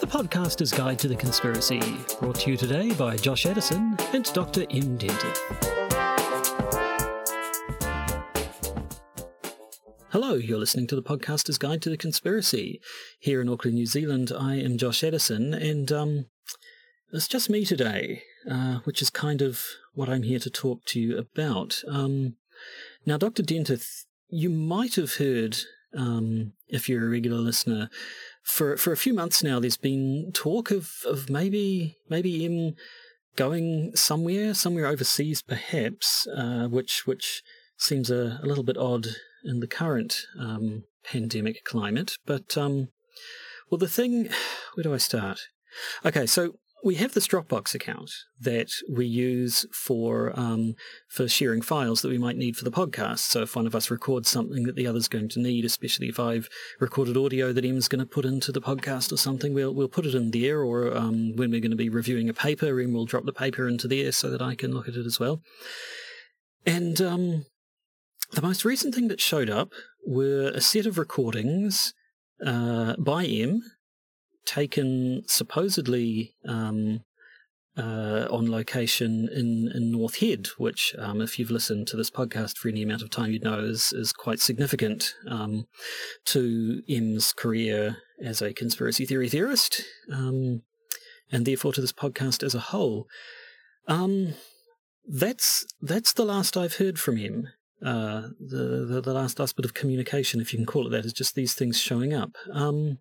The Podcaster's Guide to the Conspiracy, brought to you today by Josh Addison and Dr. M. Dentith. Hello, you're listening to the Podcaster's Guide to the Conspiracy. Here in Auckland, New Zealand, I am Josh Addison, and um, it's just me today, uh, which is kind of what I'm here to talk to you about. Um, now, Dr. Dentith, you might have heard, um, if you're a regular listener, for for a few months now, there's been talk of of maybe maybe him going somewhere, somewhere overseas, perhaps, uh, which which seems a, a, little bit odd in the current um, pandemic climate. But um, well, the thing, where do I start? Okay, so we have this Dropbox account that we use for um, for sharing files that we might need for the podcast. So if one of us records something that the other's going to need, especially if I've recorded audio that Em's going to put into the podcast or something, we'll we'll put it in there. Or um, when we're going to be reviewing a paper, Em will drop the paper into there so that I can look at it as well. And um, the most recent thing that showed up were a set of recordings uh, by M taken supposedly um, uh, on location in, in North Head, which, um, if you've listened to this podcast for any amount of time, you'd know is, is quite significant um, to M's career as a conspiracy theory theorist, um, and therefore to this podcast as a whole. Um, that's that's the last I've heard from him. Uh, the, the, the last last bit of communication, if you can call it that, is just these things showing up. Um,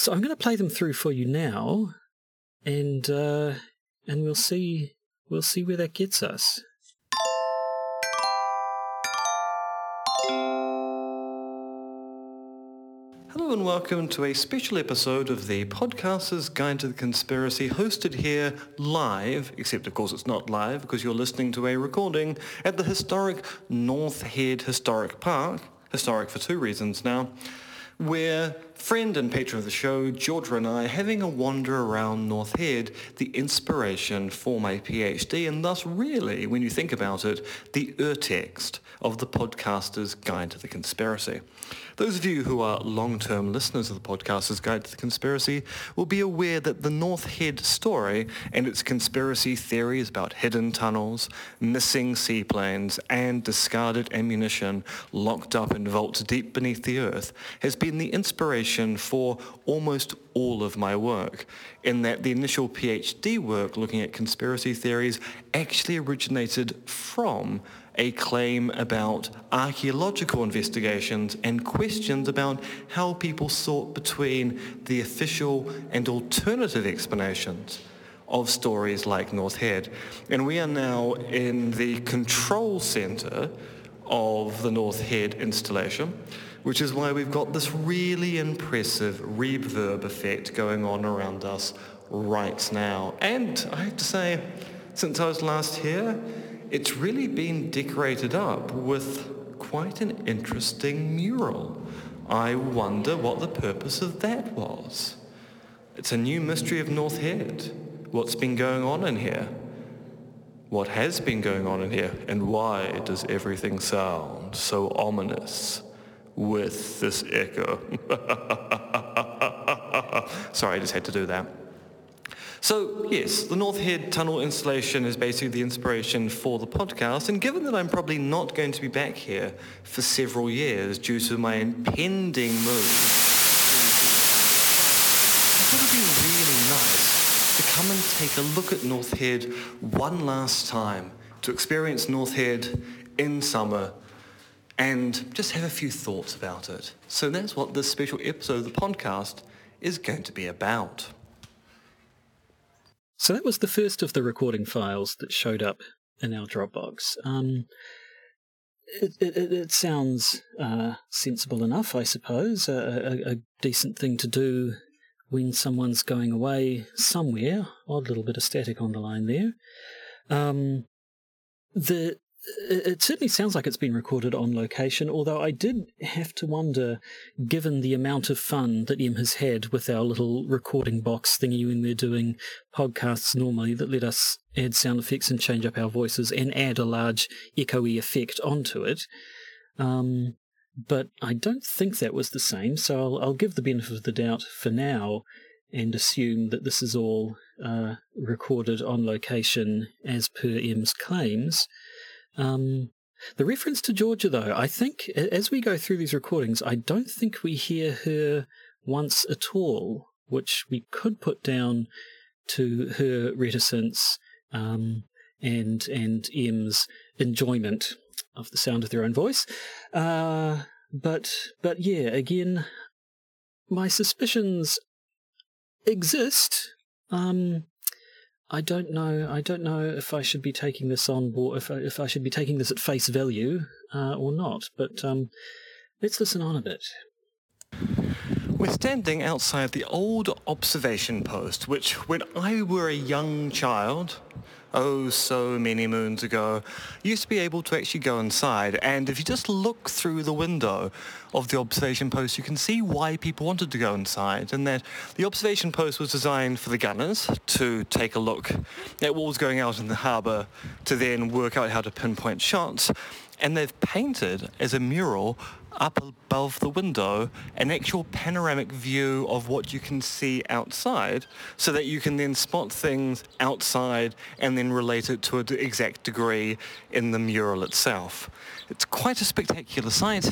so I'm going to play them through for you now, and uh, and we'll see we'll see where that gets us. Hello and welcome to a special episode of the Podcaster's Guide to the Conspiracy, hosted here live, except of course it's not live because you're listening to a recording at the historic North Head Historic Park, historic for two reasons now, where friend and patron of the show, Georgia and I, having a wander around North Head, the inspiration for my PhD, and thus really, when you think about it, the urtext of the podcaster's guide to the conspiracy. Those of you who are long-term listeners of the podcaster's guide to the conspiracy will be aware that the North Head story and its conspiracy theories about hidden tunnels, missing seaplanes, and discarded ammunition locked up in vaults deep beneath the earth has been the inspiration for almost all of my work, in that the initial PhD work looking at conspiracy theories actually originated from a claim about archaeological investigations and questions about how people sort between the official and alternative explanations of stories like North Head. And we are now in the control center of the North Head installation, which is why we've got this really impressive reverb effect going on around us right now. And I have to say, since I was last here, it's really been decorated up with quite an interesting mural. I wonder what the purpose of that was. It's a new mystery of North Head. What's been going on in here? What has been going on in here? And why does everything sound so ominous with this echo? Sorry, I just had to do that. So yes, the North Head Tunnel installation is basically the inspiration for the podcast. And given that I'm probably not going to be back here for several years due to my impending move, I thought it'd be really nice to come and take a look at North Head one last time, to experience North Head in summer and just have a few thoughts about it. So that's what this special episode of the podcast is going to be about. So that was the first of the recording files that showed up in our Dropbox. Um, it, it, it, sounds uh, sensible enough, I suppose. A, a, a, decent thing to do when someone's going away somewhere. Odd little bit of static on the line there. Um, the it certainly sounds like it's been recorded on location, although I did have to wonder, given the amount of fun that Em has had with our little recording box thingy when we're doing podcasts normally that let us add sound effects and change up our voices and add a large echoey effect onto it. Um, but I don't think that was the same, so I'll, I'll give the benefit of the doubt for now and assume that this is all uh, recorded on location as per Em's claims. Um, the reference to Georgia, though, I think as we go through these recordings, I don't think we hear her once at all, which we could put down to her reticence um, and and Em's enjoyment of the sound of their own voice. Uh, but but yeah, again, my suspicions exist. Um, I don't know. I don't know if I should be taking this on board, if I, if I should be taking this at face value uh, or not. But um, let's listen on a bit. We're standing outside the old observation post, which, when I were a young child, oh so many moons ago, used to be able to actually go inside. And if you just look through the window of the observation post, you can see why people wanted to go inside. And that the observation post was designed for the gunners to take a look at what was going out in the harbour to then work out how to pinpoint shots. And they've painted as a mural up above the window an actual panoramic view of what you can see outside so that you can then spot things outside and then relate it to an exact degree in the mural itself. It's quite a spectacular sight.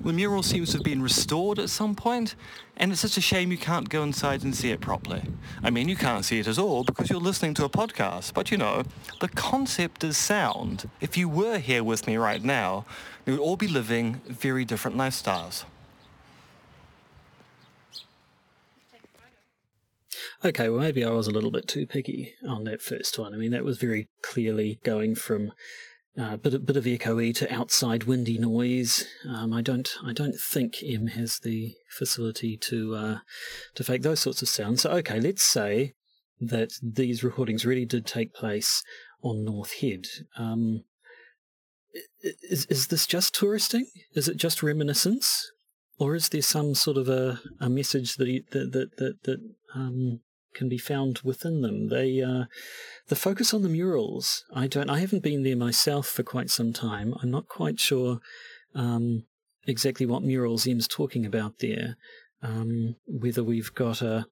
The mural seems to have been restored at some point, and it's such a shame you can't go inside and see it properly. I mean, you can't see it at all because you're listening to a podcast, but you know, the concept is sound. If you were here with me right now, we would all be living very different lifestyles. Okay, well, maybe I was a little bit too picky on that first one. I mean, that was very clearly going from uh, bit, bit of echoey to outside windy noise. Um, I don't, I don't think M has the facility to uh, to fake those sorts of sounds. So, okay, let's say that these recordings really did take place on North Head. Um, is is this just touristing? Is it just reminiscence, or is there some sort of a, a message that he, that that that, that um, can be found within them? They uh, the focus on the murals. I don't. I haven't been there myself for quite some time. I'm not quite sure um, exactly what murals Em's talking about there. Um, whether we've got a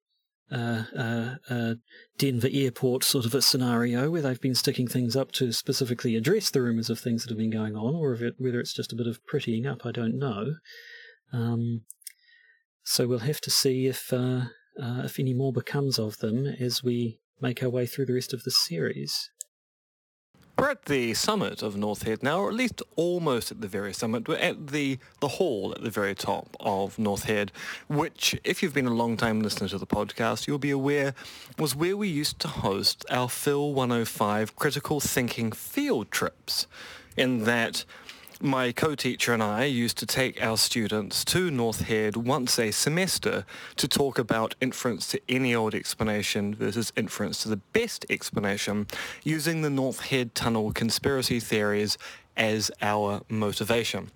uh, uh, Denver airport sort of a scenario where they've been sticking things up to specifically address the rumours of things that have been going on, or it, whether it's just a bit of prettying up, I don't know. Um, so we'll have to see if uh, uh, if any more becomes of them as we make our way through the rest of the series. We're at the summit of North Head now, or at least almost at the very summit. We're at the, the hall at the very top of North Head, which, if you've been a long time listener to the podcast, you'll be aware was where we used to host our Phil 105 critical thinking field trips. In that my co-teacher and I used to take our students to North Head once a semester to talk about inference to any old explanation versus inference to the best explanation using the North Head Tunnel conspiracy theories as our motivation.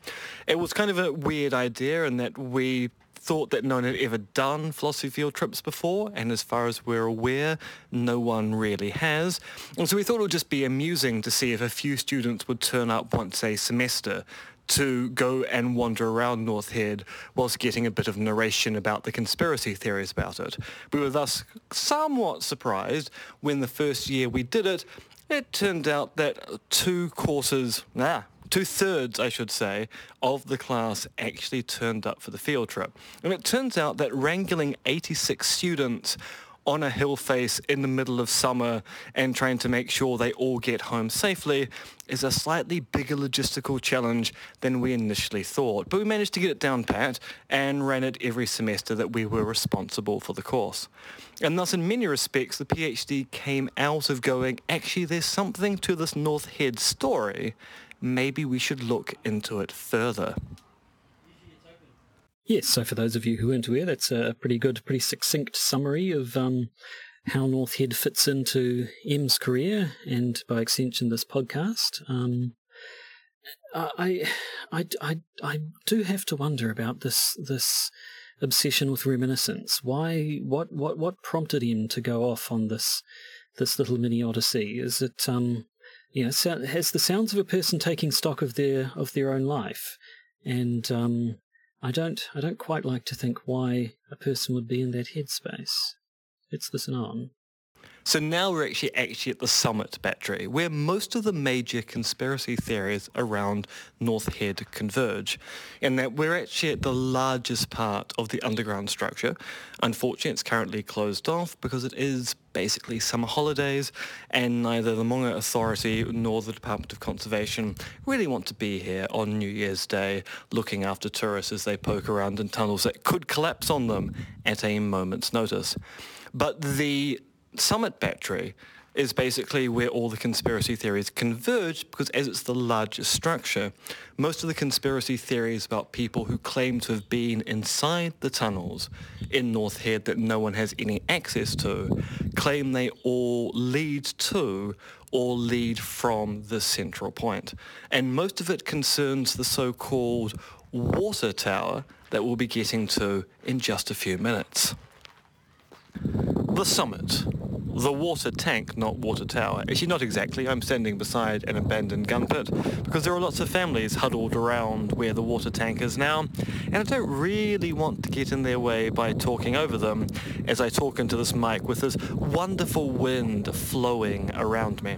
It was kind of a weird idea in that we thought that no one had ever done philosophy field trips before, and as far as we're aware, no one really has. And so we thought it would just be amusing to see if a few students would turn up once a semester to go and wander around North Head whilst getting a bit of narration about the conspiracy theories about it. We were thus somewhat surprised when the first year we did it, it turned out that two courses, nah, two-thirds, I should say, of the class actually turned up for the field trip. And it turns out that wrangling 86 students on a hill face in the middle of summer and trying to make sure they all get home safely is a slightly bigger logistical challenge than we initially thought. But we managed to get it down pat and ran it every semester that we were responsible for the course. And thus in many respects the PhD came out of going, actually there's something to this North Head story maybe we should look into it further. Yes, so for those of you who weren't aware, that's a pretty good, pretty succinct summary of um, how North Head fits into Em's career and by extension this podcast. Um, I, I, I, I do have to wonder about this this obsession with reminiscence. Why? What? What? What prompted him to go off on this this little mini odyssey? Is it um, you know, has the sounds of a person taking stock of their of their own life, and um, I don't I don't quite like to think why a person would be in that headspace. Let's listen on. So now we're actually actually at the summit battery, where most of the major conspiracy theories around North Head converge, and that we're actually at the largest part of the underground structure. Unfortunately, it's currently closed off because it is basically summer holidays, and neither the Maunga Authority nor the Department of Conservation really want to be here on New Year's Day looking after tourists as they poke around in tunnels that could collapse on them at a moment's notice. But the Summit Battery is basically where all the conspiracy theories converge because as it's the largest structure, most of the conspiracy theories about people who claim to have been inside the tunnels in North Head that no one has any access to claim they all lead to or lead from the central point. And most of it concerns the so-called water tower that we'll be getting to in just a few minutes. The summit the water tank, not water tower. Actually, not exactly. I'm standing beside an abandoned gun pit because there are lots of families huddled around where the water tank is now, and I don't really want to get in their way by talking over them as I talk into this mic with this wonderful wind flowing around me.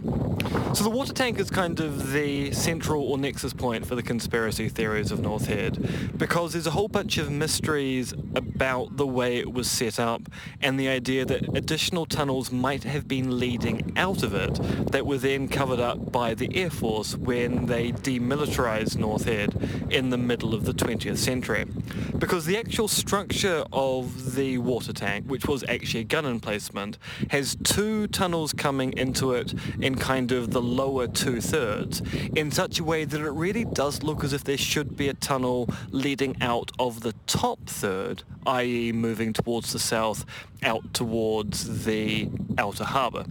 So the water tank is kind of the central or nexus point for the conspiracy theories of North Head because there's a whole bunch of mysteries about the way it was set up and the idea that additional tunnels might might have been leading out of it that were then covered up by the Air Force when they demilitarized North Head in the middle of the 20th century. Because the actual structure of the water tank, which was actually a gun emplacement, has two tunnels coming into it in kind of the lower two-thirds in such a way that it really does look as if there should be a tunnel leading out of the top third, i.e. moving towards the south out towards the outer harbour.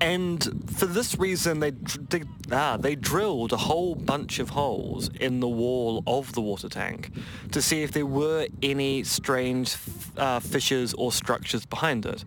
And for this reason, they, they, ah, they drilled a whole bunch of holes in the wall of the water tank to see if there were any strange uh, fissures or structures behind it.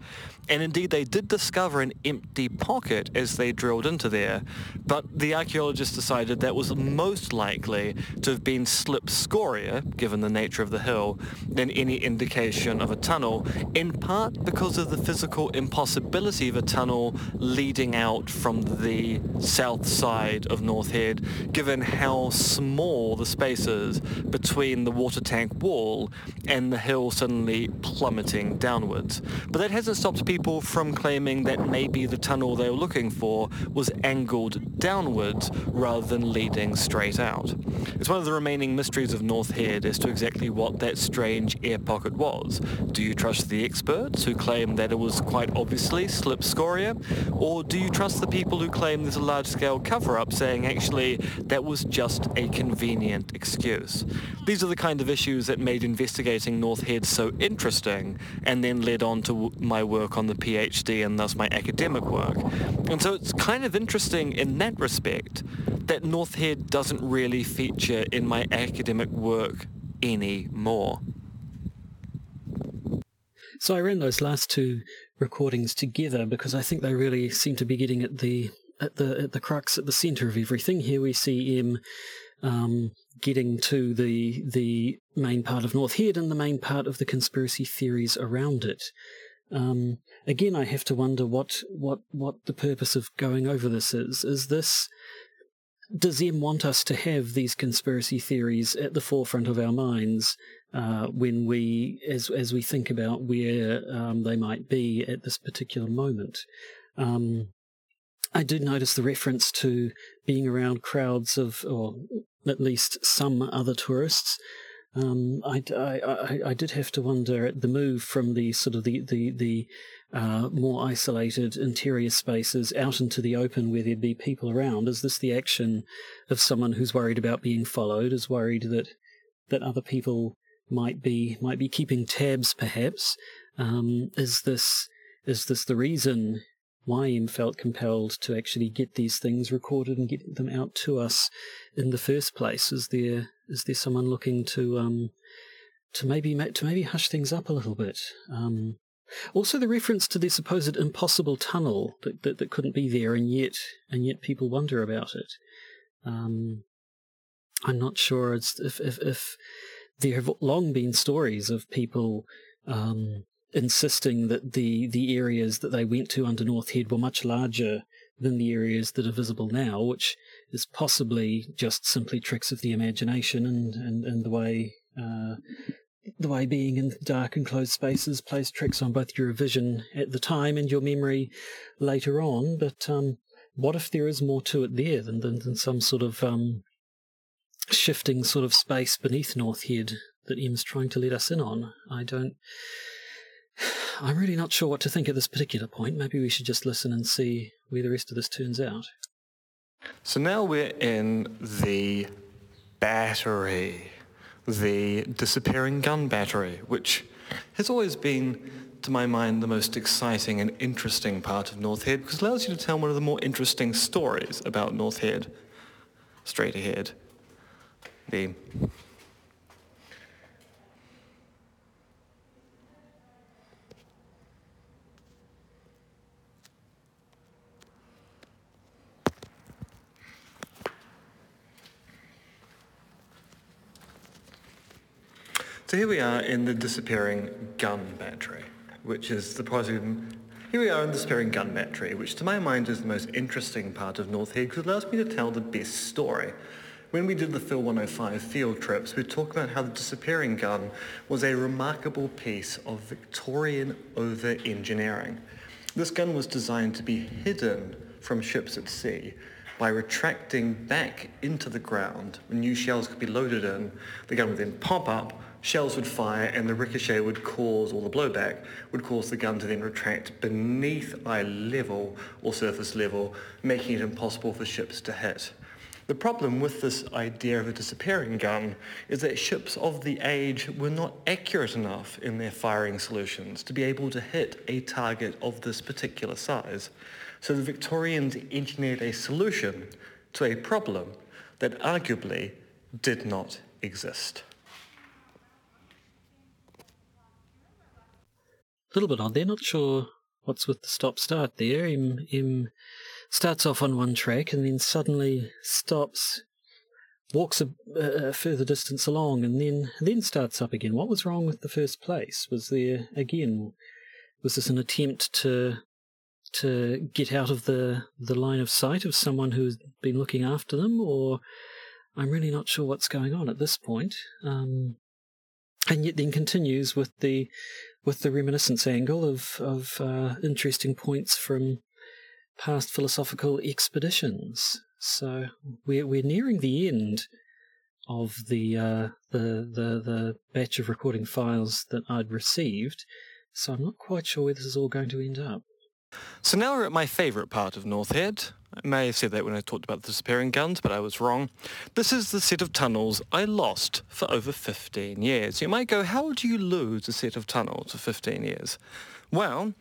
And indeed, they did discover an empty pocket as they drilled into there, but the archaeologists decided that was most likely to have been slip scoria, given the nature of the hill, than any indication of a tunnel, in part because of the physical impossibility of a tunnel leading out from the south side of North Head, given how small the space is between the water tank wall and the hill suddenly plummeting downwards. But that hasn't stopped people people from claiming that maybe the tunnel they were looking for was angled downwards rather than leading straight out. It's one of the remaining mysteries of North Head as to exactly what that strange air pocket was. Do you trust the experts who claim that it was quite obviously slip scoria? Or do you trust the people who claim there's a large-scale cover-up saying actually that was just a convenient excuse? These are the kind of issues that made investigating North Head so interesting and then led on to my work on the PhD and thus my academic work. And so it's kind of interesting in that respect that North Head doesn't really feature in my academic work anymore. So I ran those last two recordings together because I think they really seem to be getting at the at the at the crux at the centre of everything. Here we see M um, getting to the the main part of North Head and the main part of the conspiracy theories around it. Um, again, I have to wonder what, what, what the purpose of going over this is. Is this, does M want us to have these conspiracy theories at the forefront of our minds uh, when we, as, as we think about where um, they might be at this particular moment? Um, I did notice the reference to being around crowds of, or at least some other tourists. Um, I, I, I, did have to wonder at the move from the sort of the the the uh, more isolated interior spaces out into the open where there'd be people around. Is this the action of someone who's worried about being followed? Is worried that that other people might be might be keeping tabs? Perhaps um, is this is this the reason why Em felt compelled to actually get these things recorded and get them out to us in the first place. Is there is there someone looking to um, to maybe to maybe hush things up a little bit? Um, also, the reference to the supposed impossible tunnel that, that, that couldn't be there, and yet and yet people wonder about it. Um, I'm not sure if, if if there have long been stories of people um, insisting that the the areas that they went to under North Head were much larger than the areas that are visible now, which is possibly just simply tricks of the imagination and and, and the way uh, the way being in dark and closed spaces plays tricks on both your vision at the time and your memory later on. But um, what if there is more to it there than than, than some sort of um, shifting sort of space beneath North Head that Em's trying to let us in on? I don't. I'm really not sure what to think at this particular point. Maybe we should just listen and see where the rest of this turns out. So now we're in the battery, the disappearing gun battery, which has always been, to my mind, the most exciting and interesting part of North Head because it allows you to tell one of the more interesting stories about North Head. Straight ahead. The So here we are in the disappearing gun battery, which is the project. Here we are in the disappearing gun battery, which to my mind is the most interesting part of North Head because it allows me to tell the best story. When we did the Phil 105 field trips, we talked about how the disappearing gun was a remarkable piece of Victorian over-engineering. This gun was designed to be hidden from ships at sea by retracting back into the ground when new shells could be loaded in. The gun would then pop up, shells would fire and the ricochet would cause, or the blowback, would cause the gun to then retract beneath eye level or surface level, making it impossible for ships to hit. The problem with this idea of a disappearing gun is that ships of the age were not accurate enough in their firing solutions to be able to hit a target of this particular size. So the Victorians engineered a solution to a problem that arguably did not exist. Little bit odd. They're not sure what's with the stop start there. Em, Em starts off on one track and then suddenly stops, walks a, a, further distance along, and then then starts up again. What was wrong with the first place? Was there again? Was this an attempt to to get out of the the line of sight of someone who's been looking after them, or I'm really not sure what's going on at this point. Um, and yet then continues with the with the reminiscence angle of of uh, interesting points from past philosophical expeditions. So we're we're nearing the end of the uh, the the the batch of recording files that I'd received. So I'm not quite sure where this is all going to end up. So now we're at my favourite part of North Head. I may have said that when I talked about the disappearing guns, but I was wrong. This is the set of tunnels I lost for over 15 years. You might go, how do you lose a set of tunnels for 15 years? Well,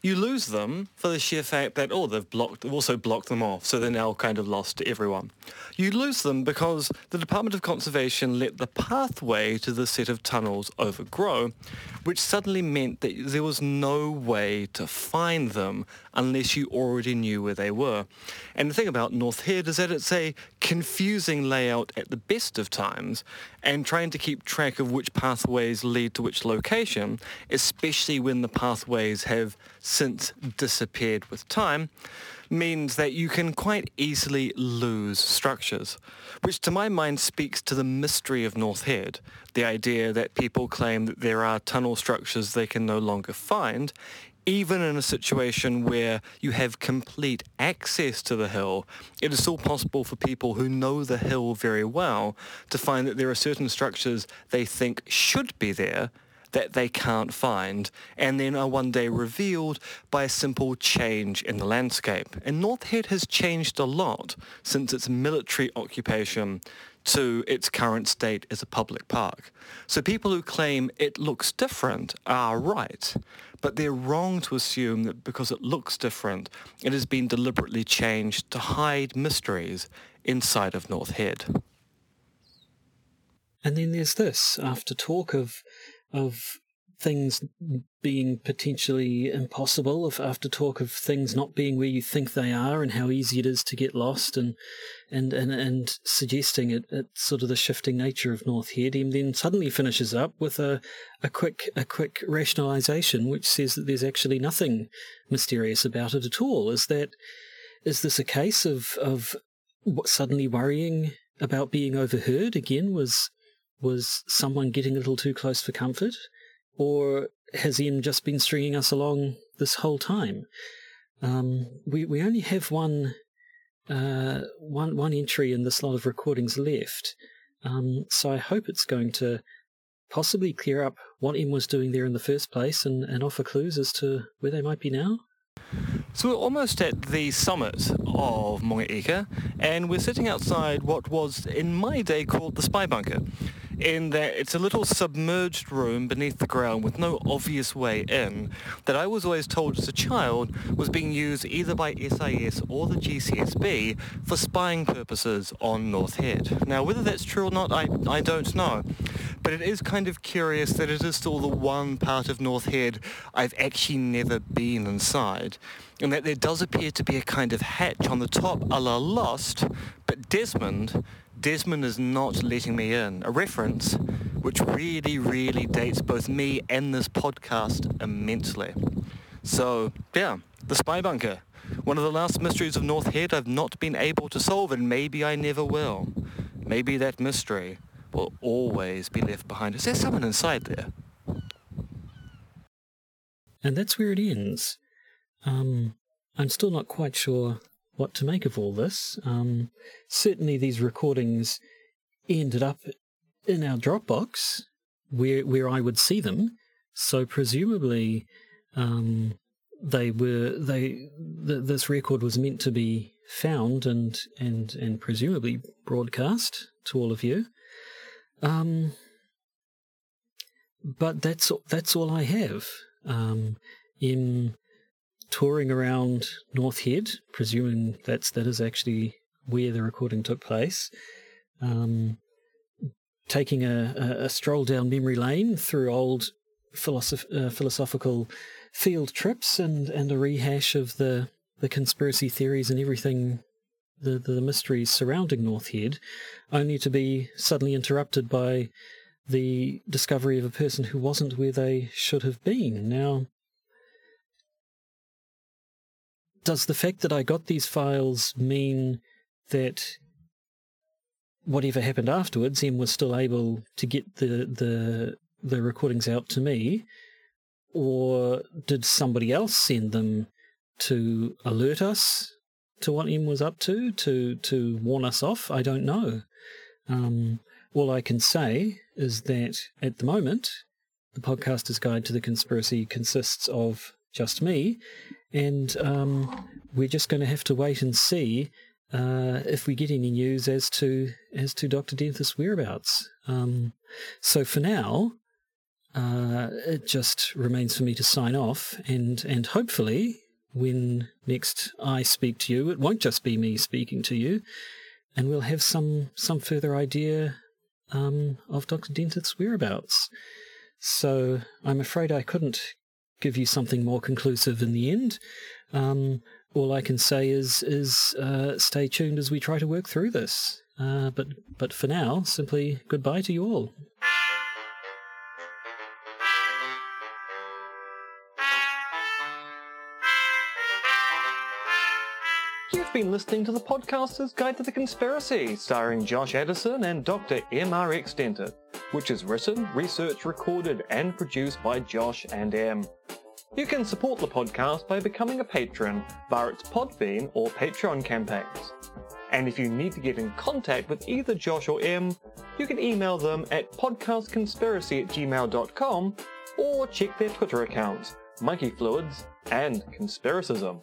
you lose them for the sheer fact that, oh, they've blocked, they've also blocked them off, so they're now kind of lost to everyone. You lose them because the Department of Conservation let the pathway to the set of tunnels overgrow, which suddenly meant that there was no way to find them unless you already knew where they were. And the thing about North Head is that it's a confusing layout at the best of times, and trying to keep track of which pathways lead to which location, especially when the pathways have since disappeared with time, means that you can quite easily lose structures, which to my mind speaks to the mystery of North Head, the idea that people claim that there are tunnel structures they can no longer find, even in a situation where you have complete access to the hill, it is still possible for people who know the hill very well to find that there are certain structures they think should be there that they can't find and then are one day revealed by a simple change in the landscape. And North Head has changed a lot since its military occupation to its current state as a public park. So people who claim it looks different are right, but they're wrong to assume that because it looks different, it has been deliberately changed to hide mysteries inside of North Head. And then there's this, after talk of of things being potentially impossible, of after talk of things not being where you think they are, and how easy it is to get lost, and and and, and suggesting it, sort of the shifting nature of North Head, and then suddenly finishes up with a a quick a quick rationalisation which says that there's actually nothing mysterious about it at all. Is that is this a case of of suddenly worrying about being overheard again? Was was someone getting a little too close for comfort? Or has Ian just been stringing us along this whole time? Um, we, we only have one, uh, one, one entry in this lot of recordings left. Um, so I hope it's going to possibly clear up what Em was doing there in the first place and, and offer clues as to where they might be now. So we're almost at the summit of Maungauika, and we're sitting outside what was in my day called the spy bunker in that it's a little submerged room beneath the ground with no obvious way in that I was always told as a child was being used either by SIS or the GCSB for spying purposes on North Head. Now whether that's true or not I, I don't know but it is kind of curious that it is still the one part of North Head I've actually never been inside and that there does appear to be a kind of hatch on the top a la Lost but Desmond Desmond is not letting me in. A reference which really, really dates both me and this podcast immensely. So, yeah, the spy bunker. One of the last mysteries of North Head I've not been able to solve, and maybe I never will. Maybe that mystery will always be left behind. Is there someone inside there? And that's where it ends. Um, I'm still not quite sure what to make of all this. Um, certainly, these recordings ended up in our Dropbox where where I would see them. So presumably, um, they were they th- this record was meant to be found and and and presumably broadcast to all of you. Um, but that's that's all I have. Um, in touring around North Head, presuming that's that is actually where the recording took place. Um, taking a, a, a, stroll down memory lane through old philosoph- uh, philosophical field trips and, and a rehash of the, the conspiracy theories and everything, the, the mysteries surrounding North Head, only to be suddenly interrupted by the discovery of a person who wasn't where they should have been. Now, does the fact that I got these files mean that whatever happened afterwards, Em was still able to get the the the recordings out to me, or did somebody else send them to alert us to what Em was up to, to to warn us off? I don't know. Um, all I can say is that at the moment, the podcaster's guide to the conspiracy consists of just me, and um, we're just going to have to wait and see uh, if we get any news as to as to Dr. Dentith's whereabouts. Um, so for now, uh, it just remains for me to sign off, and and hopefully, when next I speak to you, it won't just be me speaking to you, and we'll have some some further idea um, of Dr. Dentith's whereabouts. So I'm afraid I couldn't give you something more conclusive in the end. Um, all I can say is is uh, stay tuned as we try to work through this. Uh, but but for now, simply goodbye to you all. You've been listening to the podcaster's Guide to the Conspiracy, starring Josh Addison and Dr. MRX Dentith, which is written, researched, recorded, and produced by Josh and M. You can support the podcast by becoming a patron via its Podbean or Patreon campaigns. And if you need to get in contact with either Josh or M, you can email them at podcastconspiracy at gmail.com or check their Twitter accounts, Monkey Fluids and Conspiracism.